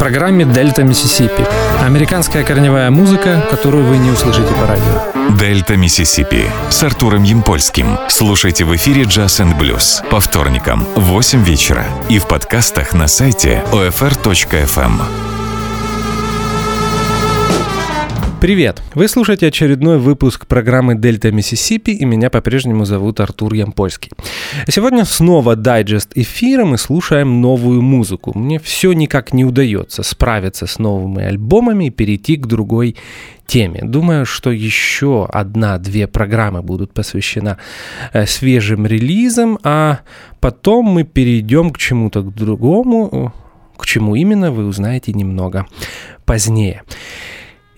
программе «Дельта Миссисипи». Американская корневая музыка, которую вы не услышите по радио. «Дельта Миссисипи» с Артуром Ямпольским. Слушайте в эфире «Jazz and Blues» по вторникам в 8 вечера и в подкастах на сайте OFR.FM. Привет! Вы слушаете очередной выпуск программы «Дельта Миссисипи» и меня по-прежнему зовут Артур Ямпольский. Сегодня снова дайджест эфира, мы слушаем новую музыку. Мне все никак не удается справиться с новыми альбомами и перейти к другой теме. Думаю, что еще одна-две программы будут посвящены э, свежим релизам, а потом мы перейдем к чему-то другому, к чему именно вы узнаете немного позднее.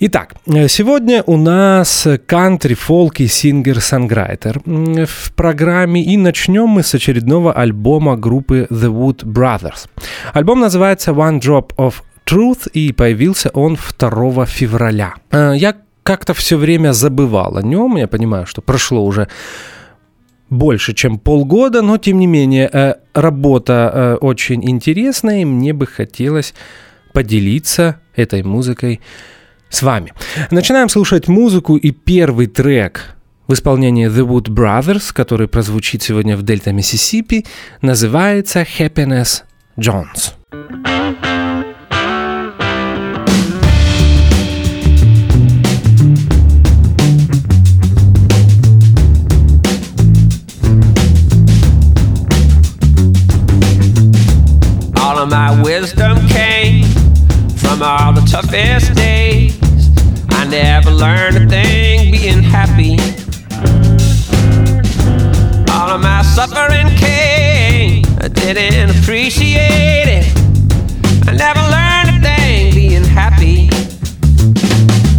Итак, э, сегодня у нас кантри, фолк и сингер-санграйтер в программе, и начнем мы с очередного альбома группы The Wood Brothers. Альбом называется One Drop of Truth, и появился он 2 февраля. Э, я как-то все время забывал о нем, я понимаю, что прошло уже больше, чем полгода, но тем не менее э, работа очень интересная, и мне бы хотелось поделиться этой музыкой с вами. Начинаем слушать музыку и первый трек в исполнении The Wood Brothers, который прозвучит сегодня в Дельта Миссисипи, называется Happiness Jones. All of my wisdom came from all the toughest days. Never learned a thing being happy. All of my suffering came, I didn't appreciate it. I never learned a thing being happy.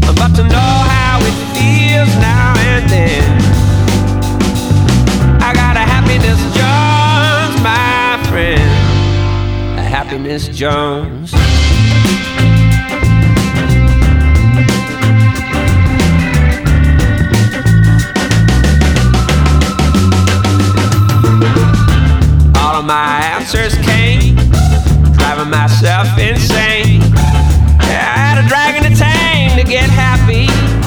But to know how it feels now and then. I got a happiness Jones, my friend. A happiness Jones. My answers came, driving myself insane. I had a dragon to tame to get happy.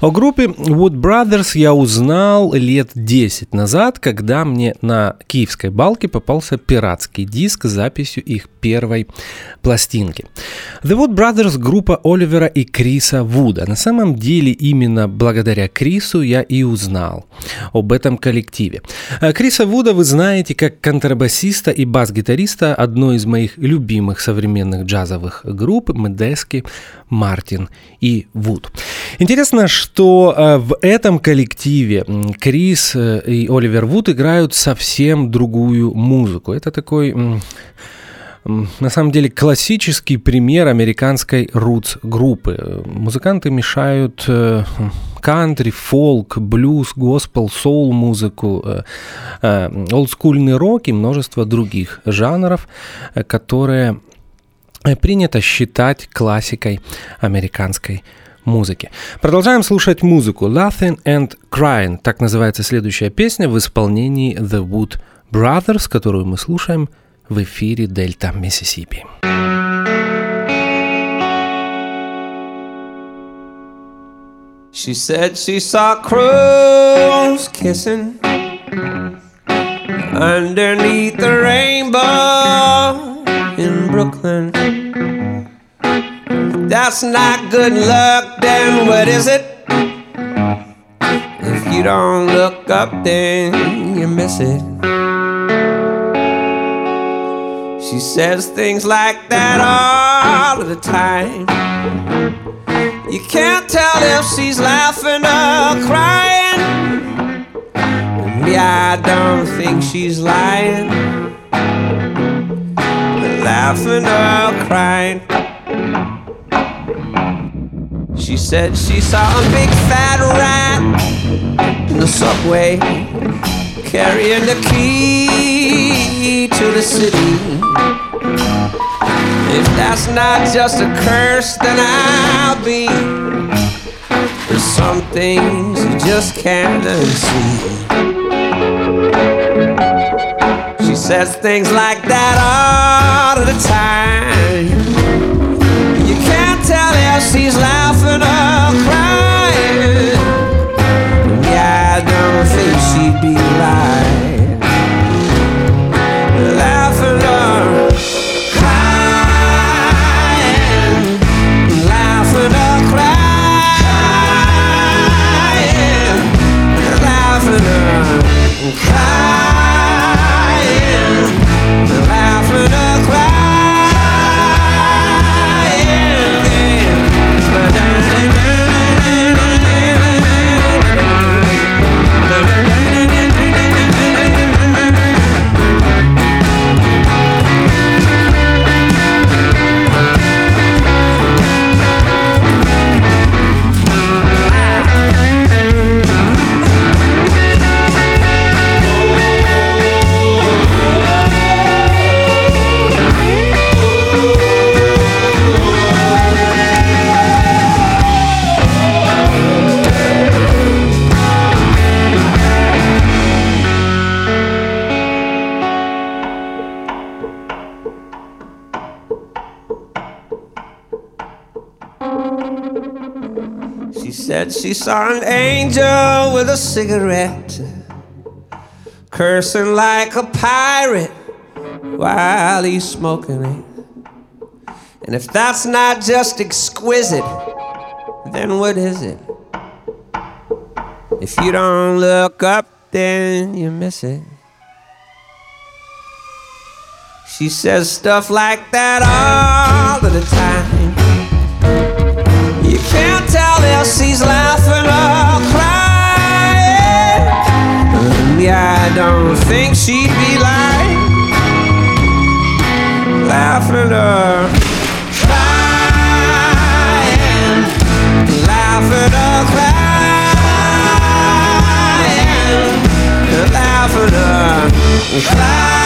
О группе Wood Brothers я узнал лет 10 назад, когда мне на киевской балке попался пиратский диск с записью их первой пластинки. The Wood Brothers – группа Оливера и Криса Вуда. На самом деле именно благодаря Крису я и узнал об этом коллективе. А Криса Вуда вы знаете как контрабасиста и бас-гитариста одной из моих любимых современных джазовых групп Медески, Мартин и Вуд. Интересно, что э, в этом коллективе Крис э, и Оливер Вуд играют совсем другую музыку. Это такой на самом деле классический пример американской рутс группы. Музыканты мешают э, кантри, фолк, блюз, госпел, соул музыку, олдскульный рок и множество других жанров, которые принято считать классикой американской музыки. Продолжаем слушать музыку. Laughing and Crying, так называется следующая песня в исполнении The Wood Brothers, которую мы слушаем в эфире Дельта Миссисипи. She said she saw crows kissing underneath the rainbow in Brooklyn. That's not good luck, then what is it? If you don't look up, then you miss it. She says things like that all of the time. You can't tell if she's laughing or crying. Yeah, I don't think she's lying. Laughing or crying. She said she saw a big fat rat in the subway carrying the key to the city. If that's not just a curse, then I'll be. There's some things you just can't unsee. She says things like that all the time. Can't tell if she's laughing or crying. Yeah, I don't think she'd be lying. She saw an angel with a cigarette, cursing like a pirate while he's smoking it. And if that's not just exquisite, then what is it? If you don't look up, then you miss it. She says stuff like that all of the time. Tell if she's laughing or crying. Um, yeah, I don't think she'd be lying. Laughing or crying. Laughing or crying. Laughing or crying.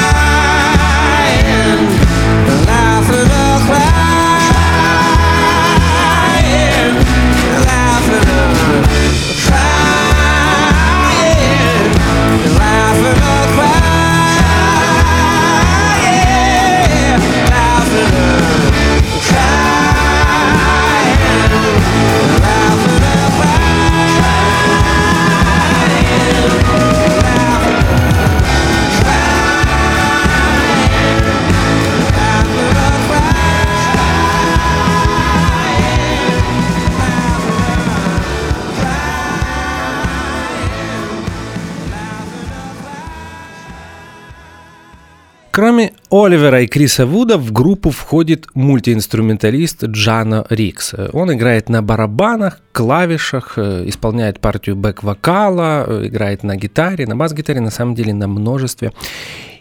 Кроме Оливера и Криса Вуда в группу входит мультиинструменталист Джано Рикс. Он играет на барабанах, клавишах, э, исполняет партию бэк-вокала, э, играет на гитаре, на бас-гитаре, на самом деле на множестве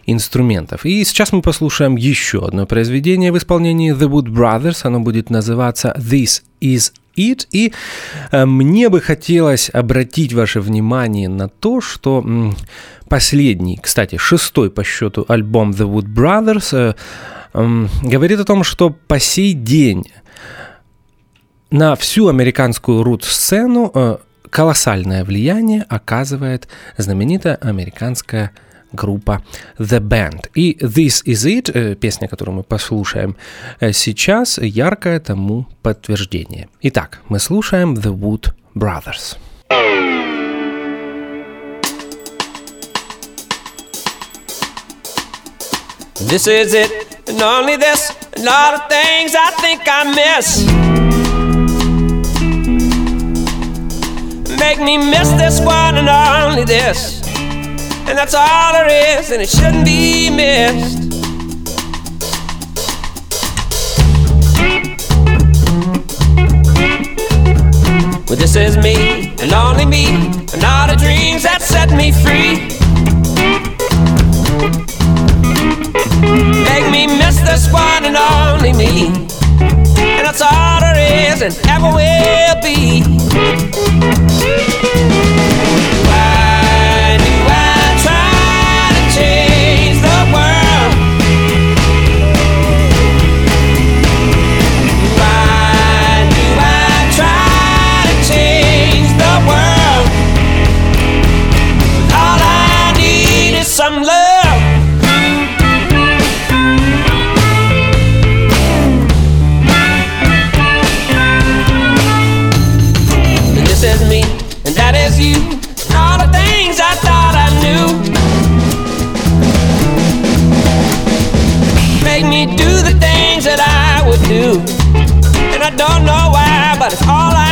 инструментов. И сейчас мы послушаем еще одно произведение в исполнении The Wood Brothers. Оно будет называться This Is It. И э, мне бы хотелось обратить ваше внимание на то, что последний, кстати, шестой по счету альбом The Wood Brothers э, говорит о том, что по сей день на всю американскую рут-сцену э, колоссальное влияние оказывает знаменитая американская группа The Band. И This Is It, э, песня, которую мы послушаем э, сейчас, яркое тому подтверждение. Итак, мы слушаем The Wood Brothers. This is it, and only this, and all the things I think I miss. Make me miss this one and only this. And that's all there is, and it shouldn't be missed. Well, this is me, and only me, and all the dreams that set me free. Make me miss this one and only me. And that's all there is and ever will be. Don't know why, but it's all I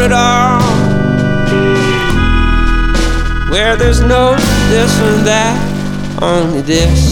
or at all. Where there's no this and that, only this.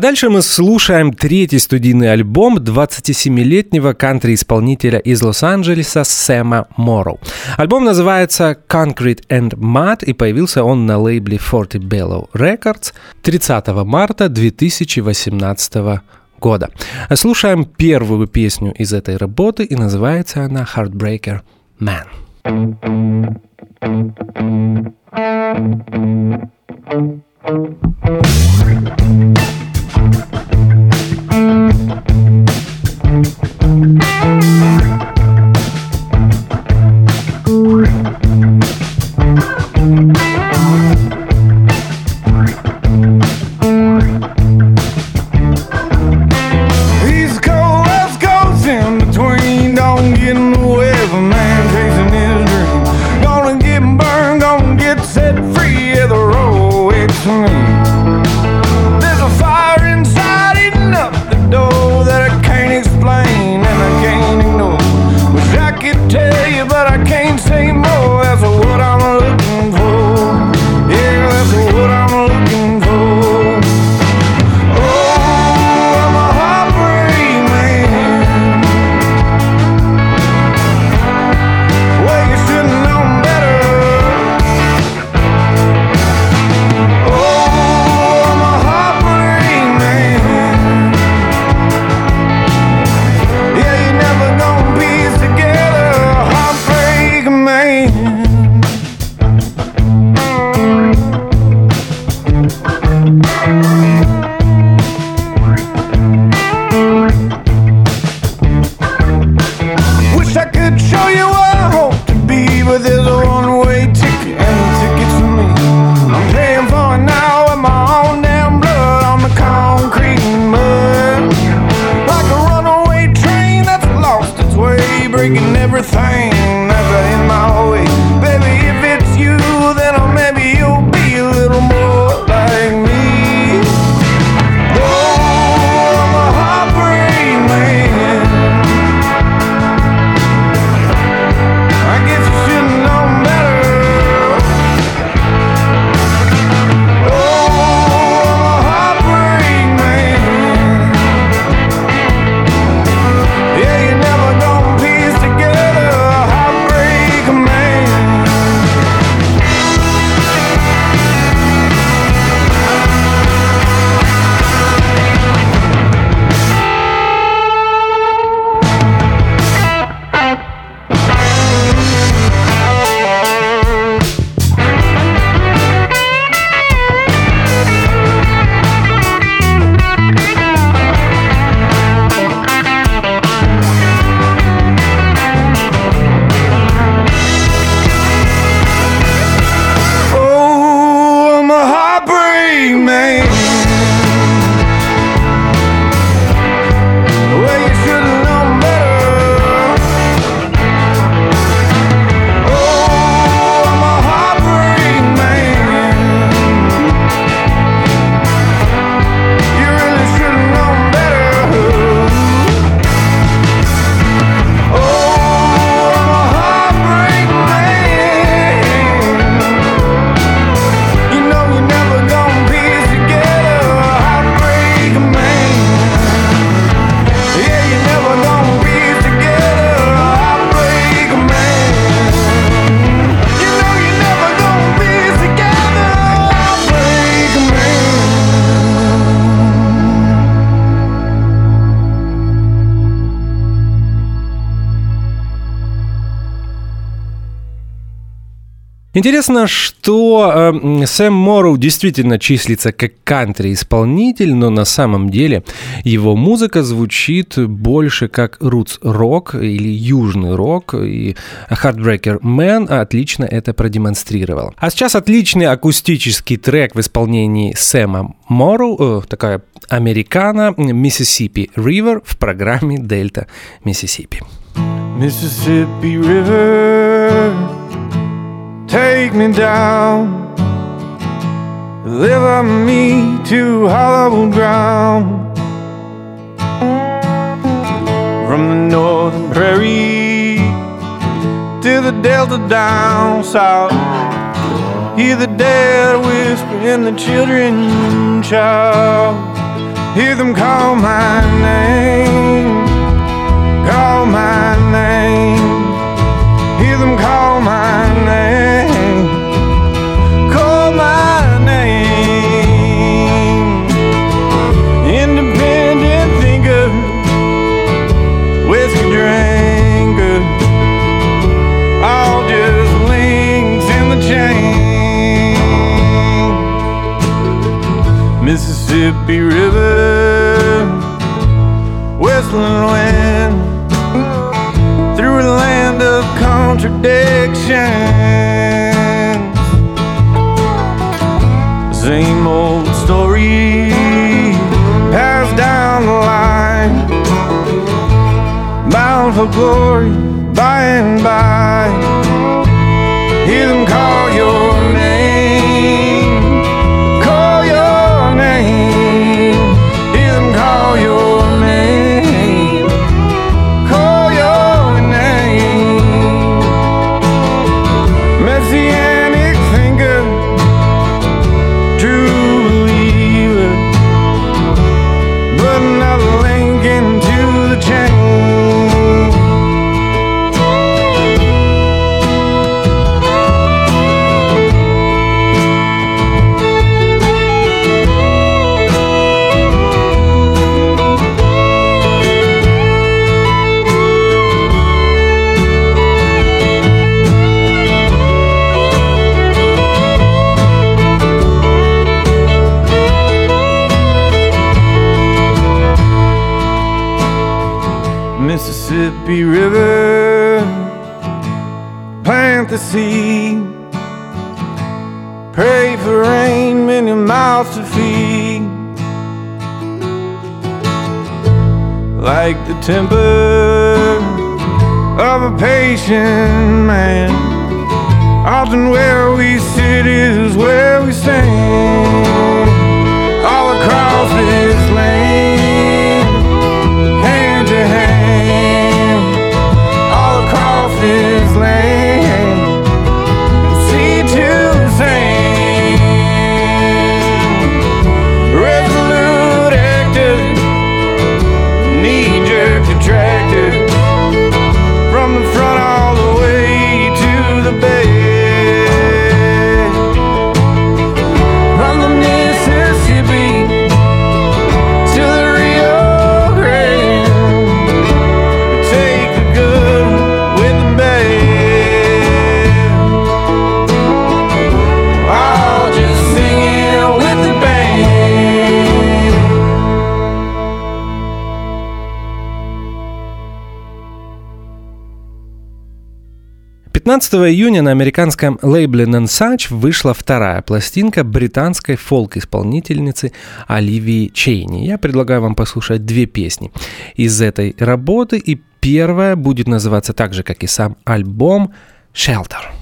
Дальше мы слушаем третий студийный альбом 27-летнего кантри-исполнителя из Лос-Анджелеса Сэма Морроу. Альбом называется Concrete and Mud и появился он на лейбле Forty Bellow Records 30 марта 2018 года. Слушаем первую песню из этой работы и называется она Heartbreaker Man. Thank you. Thank you. Интересно, что э, Сэм Морроу действительно числится как кантри-исполнитель, но на самом деле его музыка звучит больше как рутс-рок или южный рок, и Heartbreaker Man отлично это продемонстрировал. А сейчас отличный акустический трек в исполнении Сэма Морроу, э, такая американо Mississippi River в программе Дельта Миссисипи. Mississippi River take me down, deliver me to hollow ground. From the northern prairie to the delta down south, hear the dead whisper in the children shout. Hear them call my name, call my name, hear them call my name. Mississippi River, whistling wind through a land of contradictions. Same old story passed down the line, bound for glory by and by. 15 июня на американском лейбле Nensatch вышла вторая пластинка британской фолк-исполнительницы Оливии Чейни. Я предлагаю вам послушать две песни из этой работы, и первая будет называться так же, как и сам альбом «Shelter».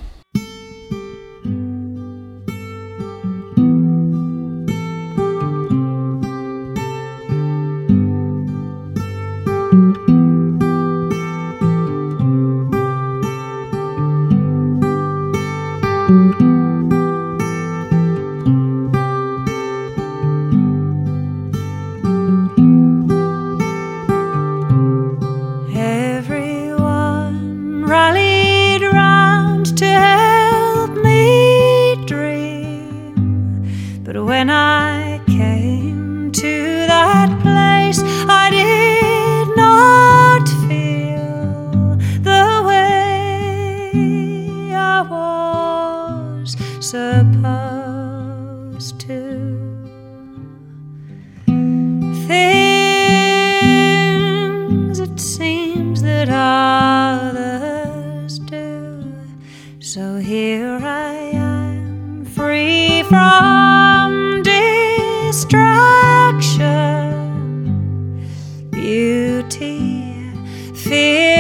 Fear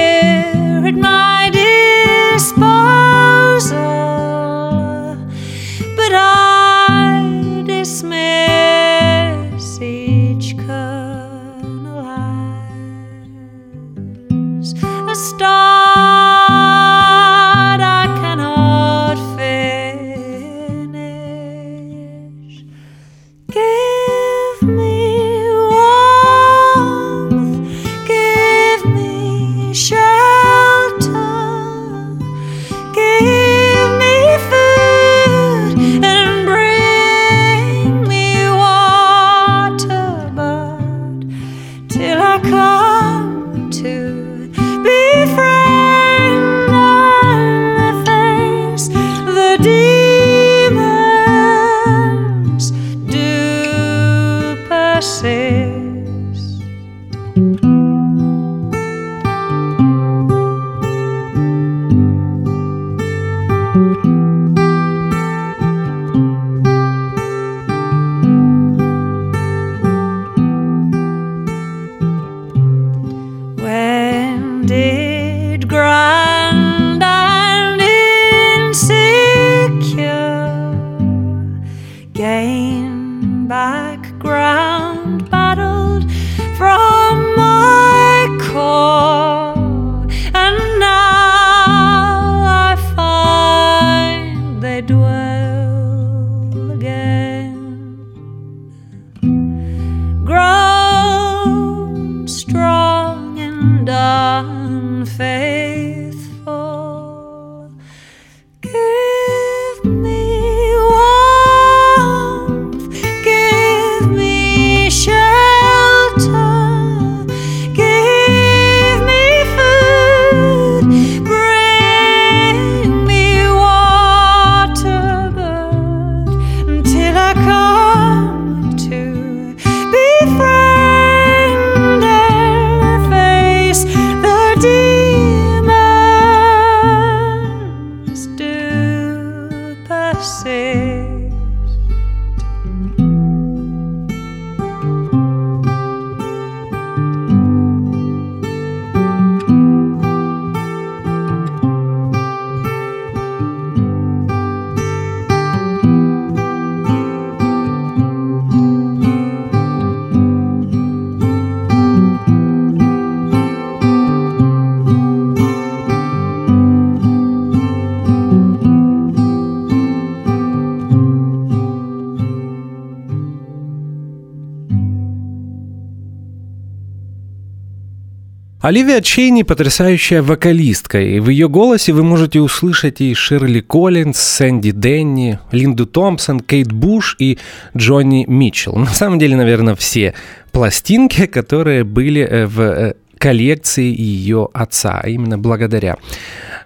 Оливия Чейни потрясающая вокалистка, и в ее голосе вы можете услышать и Ширли Коллинз, Сэнди Денни, Линду Томпсон, Кейт Буш и Джонни Митчелл. На самом деле, наверное, все пластинки, которые были э, в э, коллекции ее отца, а именно благодаря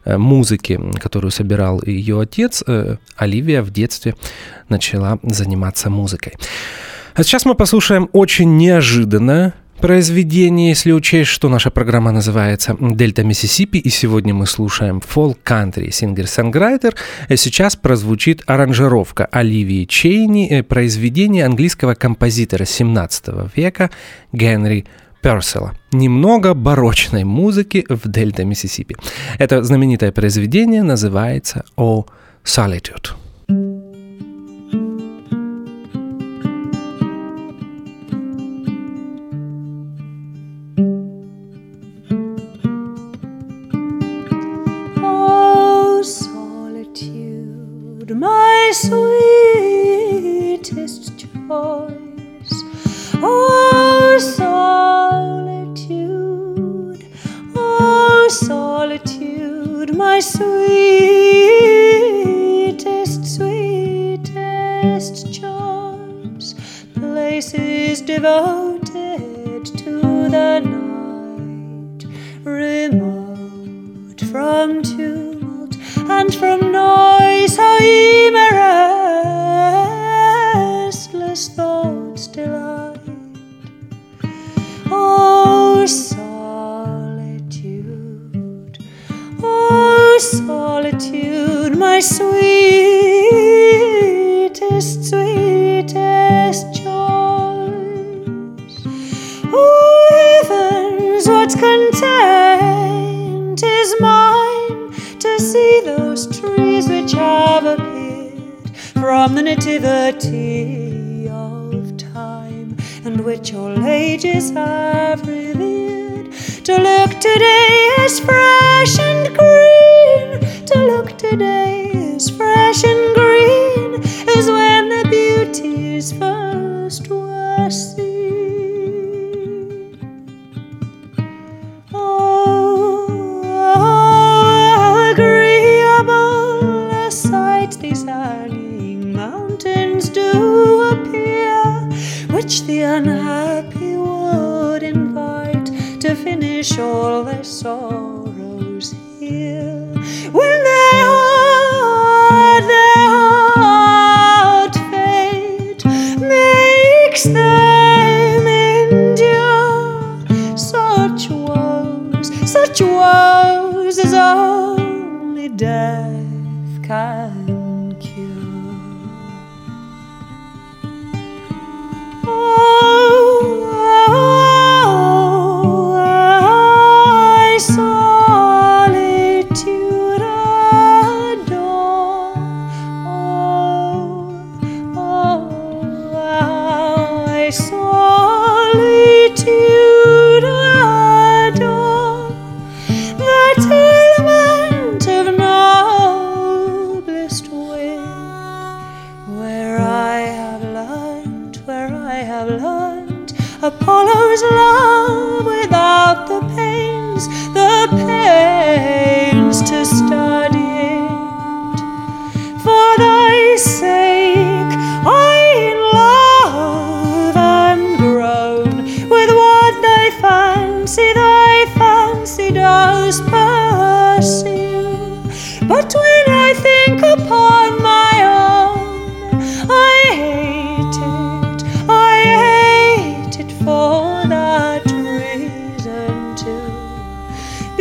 э, музыке, которую собирал ее отец, Оливия в детстве начала заниматься музыкой. А сейчас мы послушаем очень неожиданное произведение, если учесть, что наша программа называется «Дельта Миссисипи», и сегодня мы слушаем фолк кантри singer-songwriter. Сейчас прозвучит аранжировка Оливии Чейни, э, произведение английского композитора 17 века Генри Перселла. Немного барочной музыки в Дельта Миссисипи. Это знаменитое произведение называется «О Solitude». Choice. Oh, solitude, oh, solitude, my sweetest, sweetest choice. Places devoted to the night, remote from tumult and from noise. How solitude, my sweetest, sweetest choice. Oh, heavens, what content is mine to see those trees which have appeared from the nativity of time and which all ages have revered. To look today is fresh and green, to look today is fresh and green,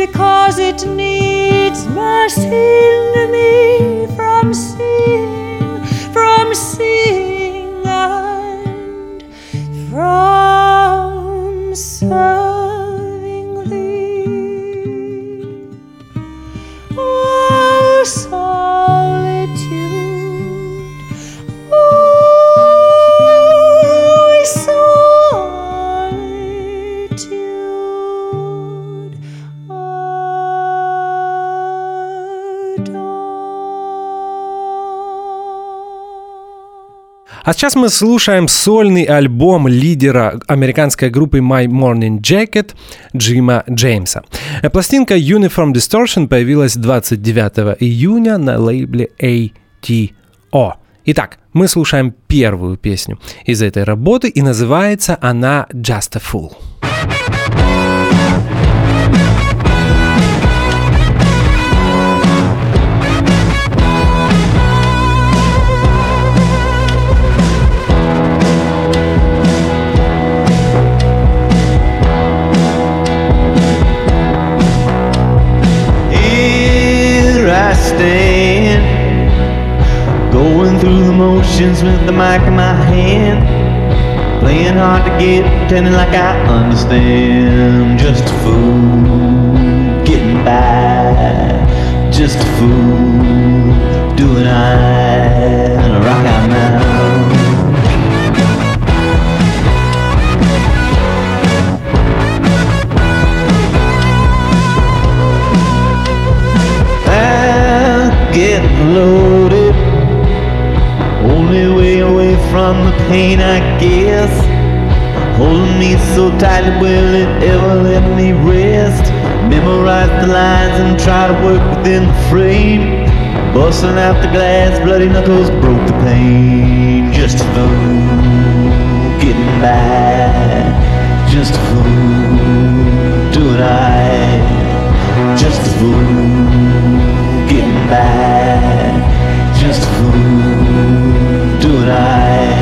because it needs must А сейчас мы слушаем сольный альбом лидера американской группы My Morning Jacket Джима Джеймса. Пластинка Uniform Distortion появилась 29 июня на лейбле ATO. Итак, мы слушаем первую песню из этой работы, и называется она Just a Fool. Through the motions with the mic in my hand, playing hard to get, pretending like I understand. Just a fool, getting by, just a fool, doing I pain, I guess. Holding me so tight, will it ever let me rest? Memorize the lines and try to work within the frame. Busting out the glass, bloody knuckles broke the pain. Just a fool, getting by. Just a fool, doing I. Just a fool, getting by. Just a fool, doing I.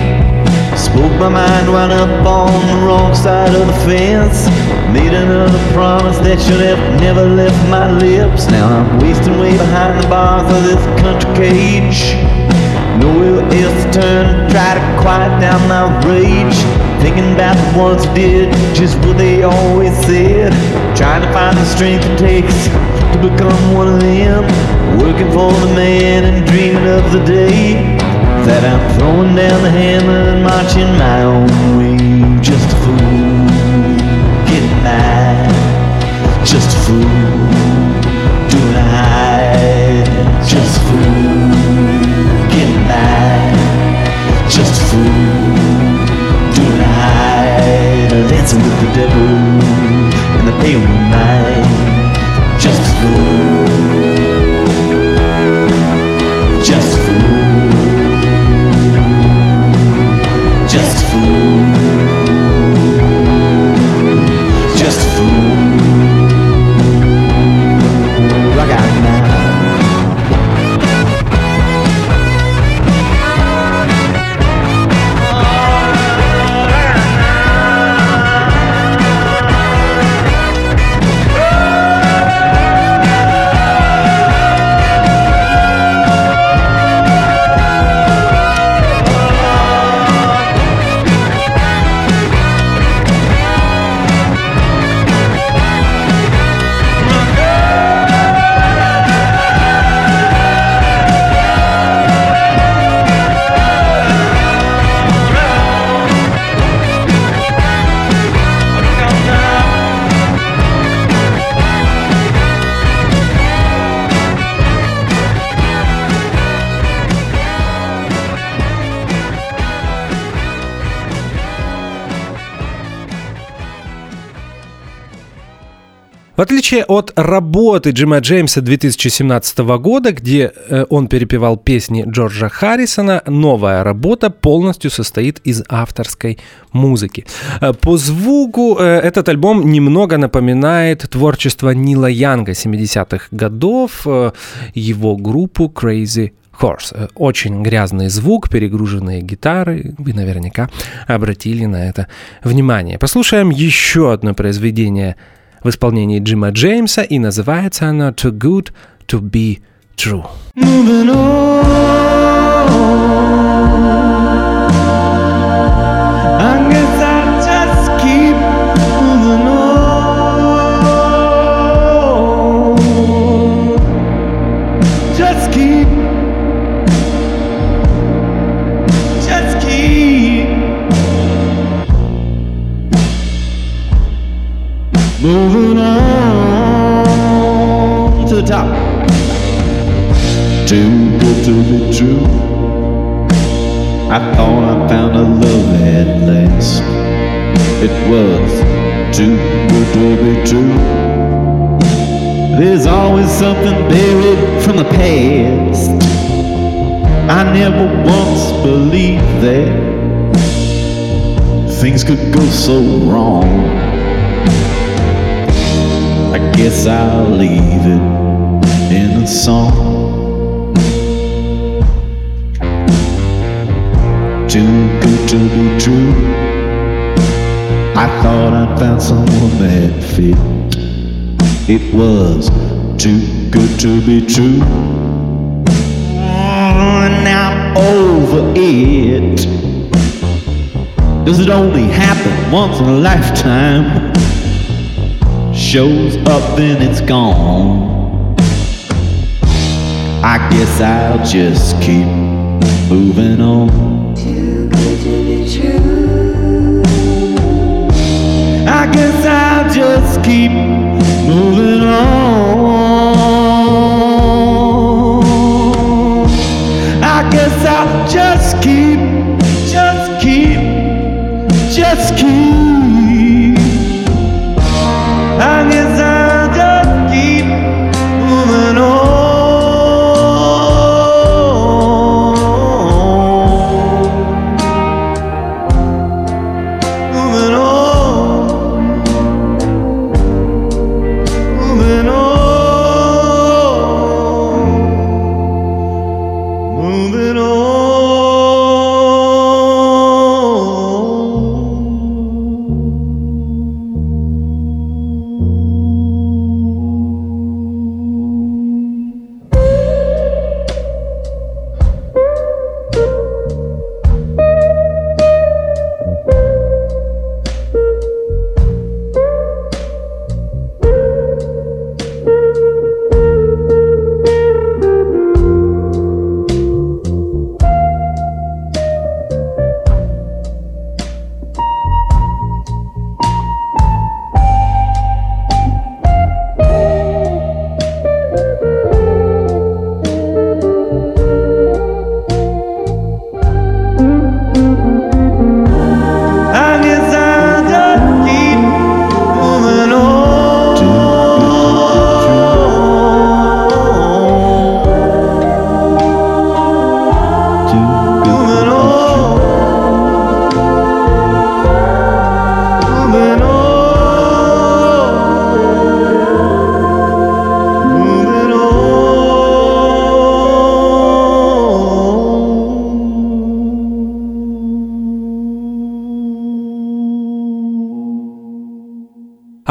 Spoke my mind, wound up on the wrong side of the fence. Made another promise that should have never left my lips. Now I'm wasting way behind the bars of this country cage. Nowhere else to turn, try to quiet down my rage. Thinking about the ones who did just what they always said. Trying to find the strength it takes to become one of them. Working for the man and dreaming of the day that I'm throwing down the hammer and marching my own way. Just a fool, getting by. Just a fool, отличие от работы Джима Джеймса 2017 года, где э, он перепевал песни Джорджа Харрисона, новая работа полностью состоит из авторской музыки. Э, По звуку э, этот альбом немного напоминает творчество Нила Янга 70-х годов, его группу Crazy Horse. Очень грязный звук, перегруженные гитары. Вы наверняка обратили на это внимание. Послушаем еще одно произведение в исполнении Джима Джеймса, и называется оно «Too Good to Be True». Moving on. To be true. I thought I found a love at last. It was too good to be true. There's always something buried from the past. I never once believed that things could go so wrong. I guess I'll leave it in a song. Too good to be true. I thought I found someone that fit. It was too good to be true. And I'm over it. Does it only happen once in a lifetime? Shows up, then it's gone. I guess I'll just keep moving on. Keep moving on. I guess I'll just keep, just keep, just keep.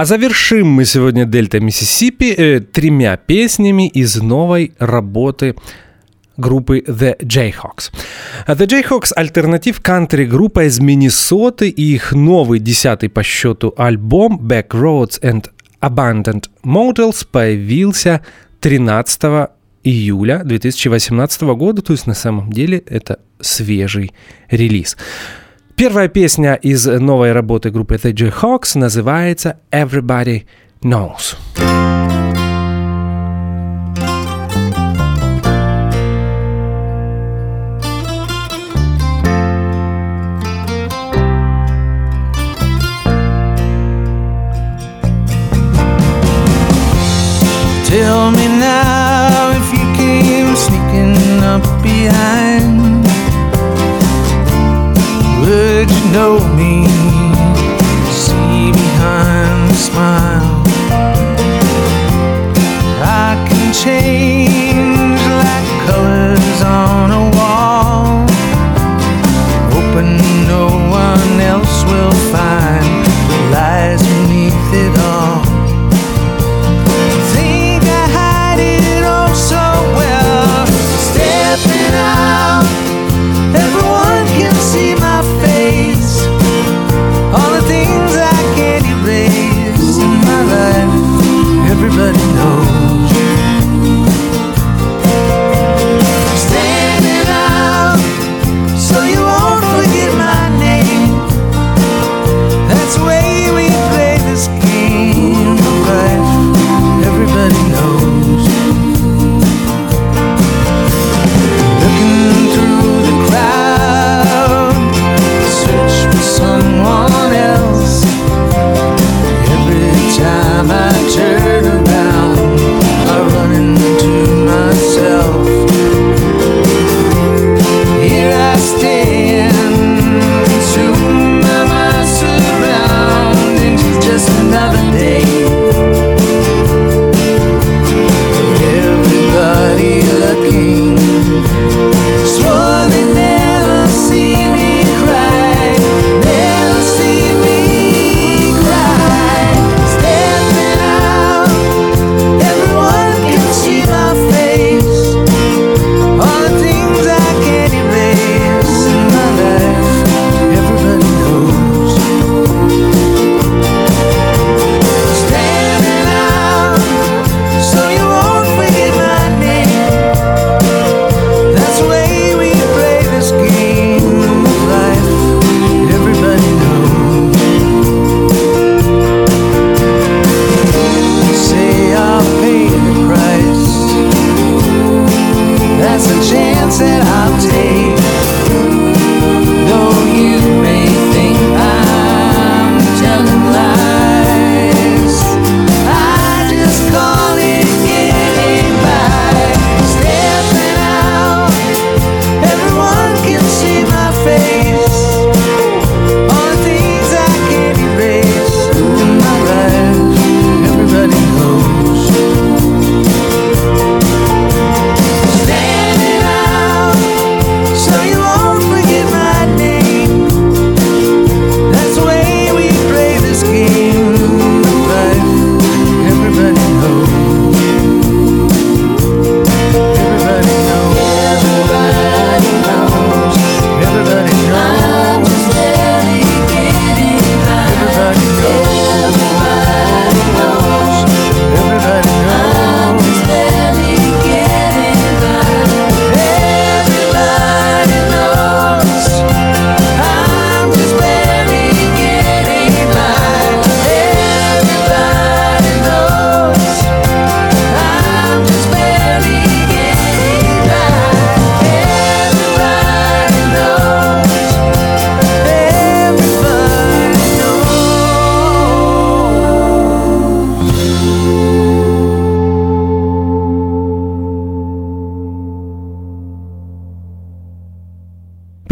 А завершим мы сегодня Дельта Миссисипи э, тремя песнями из новой работы группы The Jayhawks. А The Jayhawks – альтернатив кантри-группа из Миннесоты, и их новый десятый по счету альбом Backroads and Abandoned Models появился 13 июля 2018 года, то есть на самом деле это свежий релиз. Первая песня из новой работы группы The J-Hawks называется «Everybody Knows». Tell me now if you came sneaking up behind should you know me? See behind the smile. I can change. in my life, everybody knows.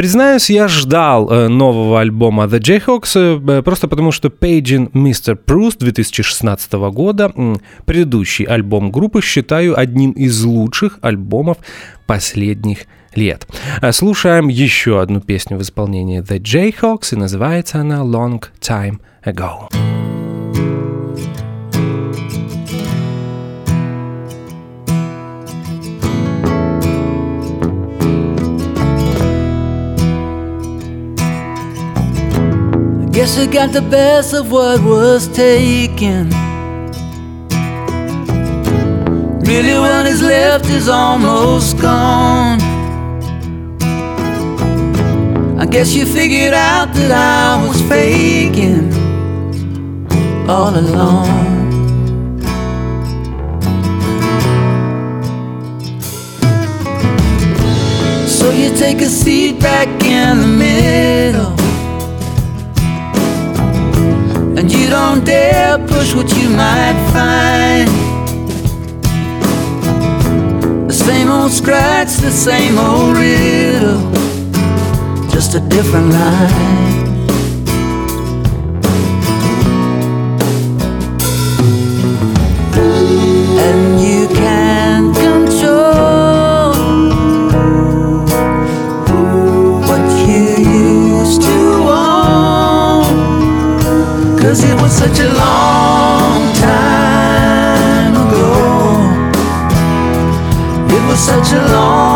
Признаюсь, я ждал э, нового альбома The Jayhawks, э, просто потому что Paging Mr. Proust 2016 года, предыдущий альбом группы, считаю одним из лучших альбомов последних лет. Э, слушаем еще одну песню в исполнении The Jayhawks, и называется она Long Time Ago. Guess you got the best of what was taken. Really, what is left is almost gone. I guess you figured out that I was faking all along. So you take a seat back in the middle. And you don't dare push what you might find. The same old scratch, the same old riddle, just a different line. Such a long time ago. It was such a long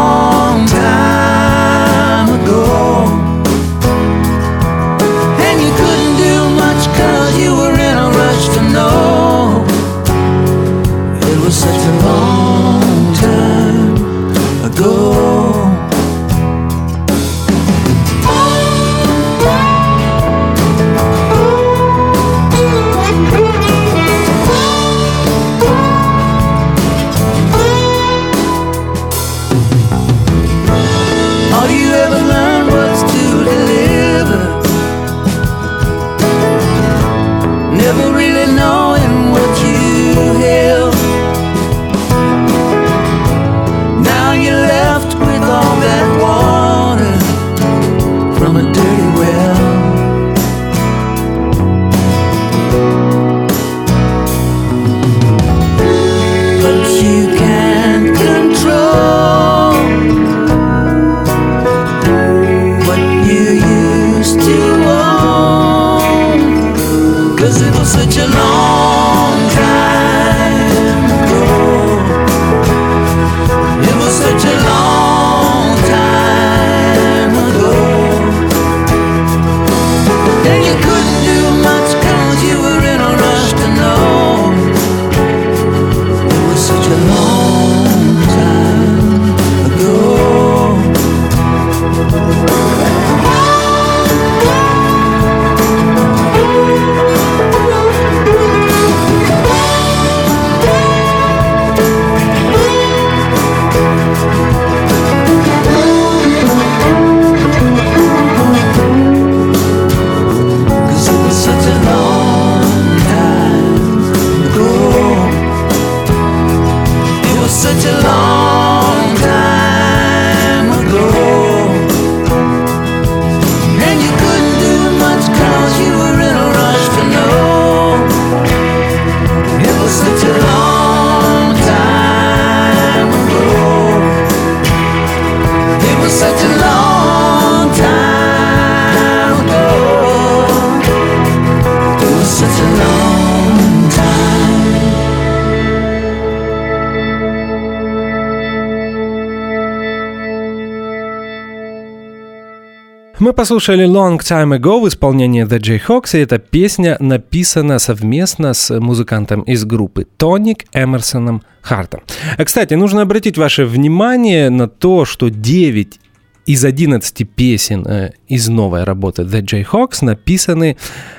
Мы послушали Long Time Ago в исполнении The Jayhawks, и эта песня написана совместно с музыкантом из группы Тоник Эмерсоном Хартом. Кстати, нужно обратить ваше внимание на то, что 9 из 11 песен э, из новой работы The Jayhawks написаны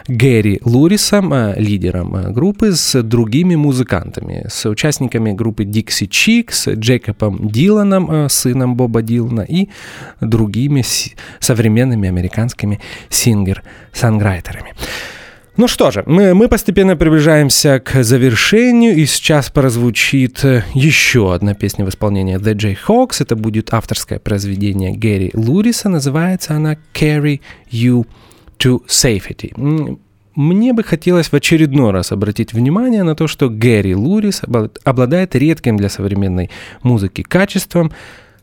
Гэри Лурисом, э, лидером э, группы, с другими музыкантами, с участниками группы Dixie Chicks, Джейкобом Диланом, сыном Боба Дилана, и другими современными американскими сингер-санграйтерами. Ну что же, мы, мы постепенно приближаемся к завершению, и сейчас прозвучит э, еще одна песня в исполнении The J. Это будет авторское произведение Гэри Луриса, называется она «Carry You to Safety». Мне бы хотелось в очередной раз обратить внимание на то, что Гэри Лурис обла- обладает редким для современной музыки качеством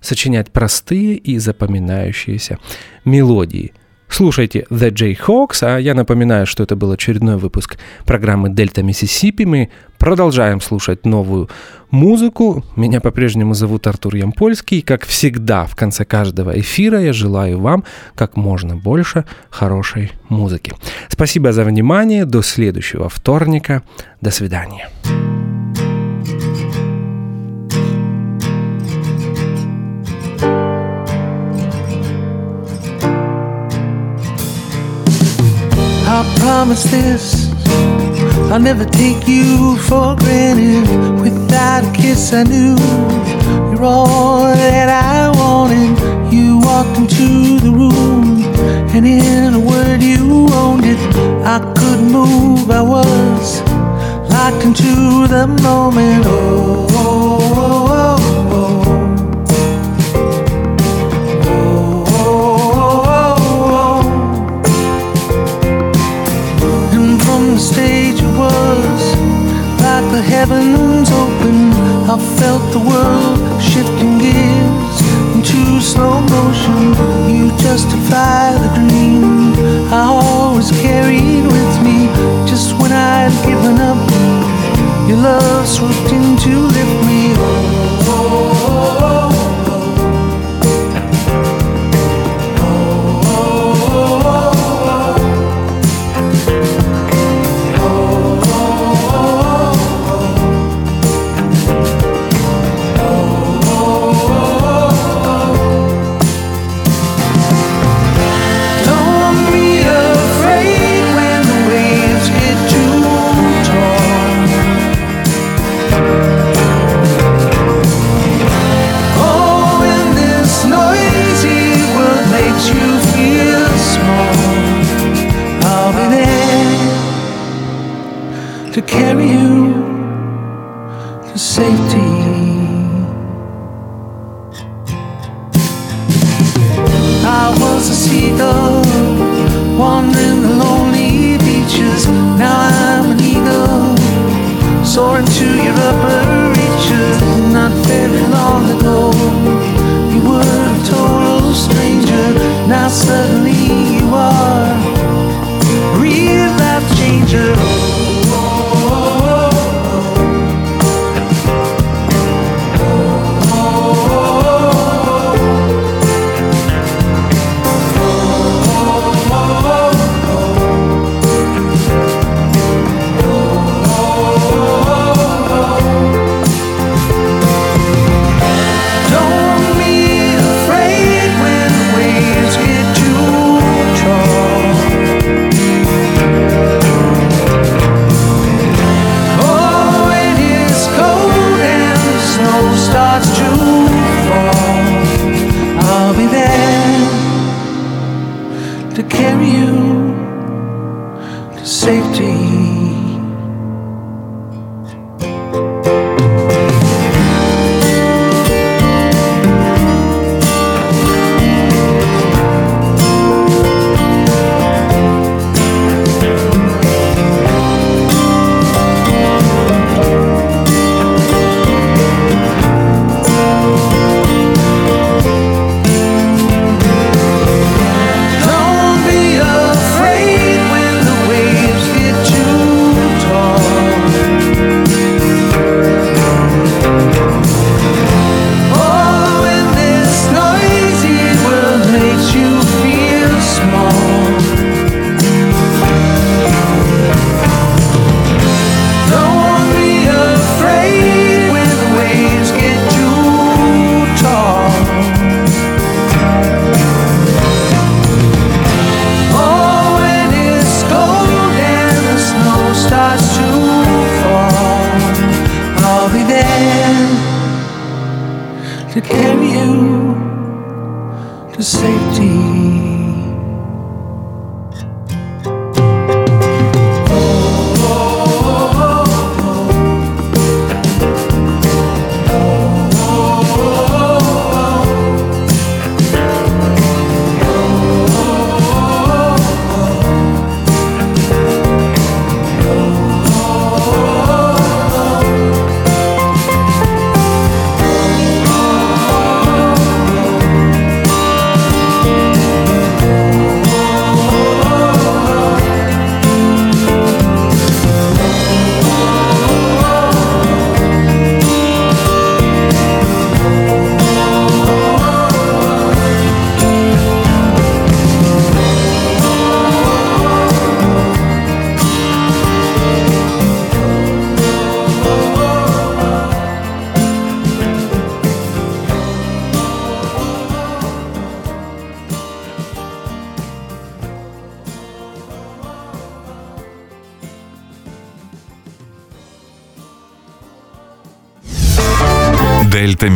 сочинять простые и запоминающиеся мелодии. Слушайте The J Hawks, а я напоминаю, что это был очередной выпуск программы Дельта Миссисипи. Мы продолжаем слушать новую музыку. Меня по-прежнему зовут Артур Ямпольский. И, Как всегда, в конце каждого эфира я желаю вам как можно больше хорошей музыки. Спасибо за внимание. До следующего вторника. До свидания. I promise this. I'll never take you for granted. Without a kiss, I knew you're all that I wanted. You walked into the room, and in a word, you owned it. I couldn't move, I was locked into the moment. Oh. heavens open, I felt the world shifting gears into slow motion. You justify the dream I always carried with me. Just when I'd given up, your love swooped in to lift me. carry you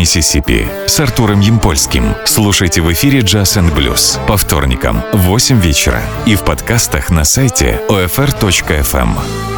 Миссисипи» с Артуром Ямпольским. Слушайте в эфире «Джаз and Блюз» по вторникам в 8 вечера и в подкастах на сайте OFR.FM.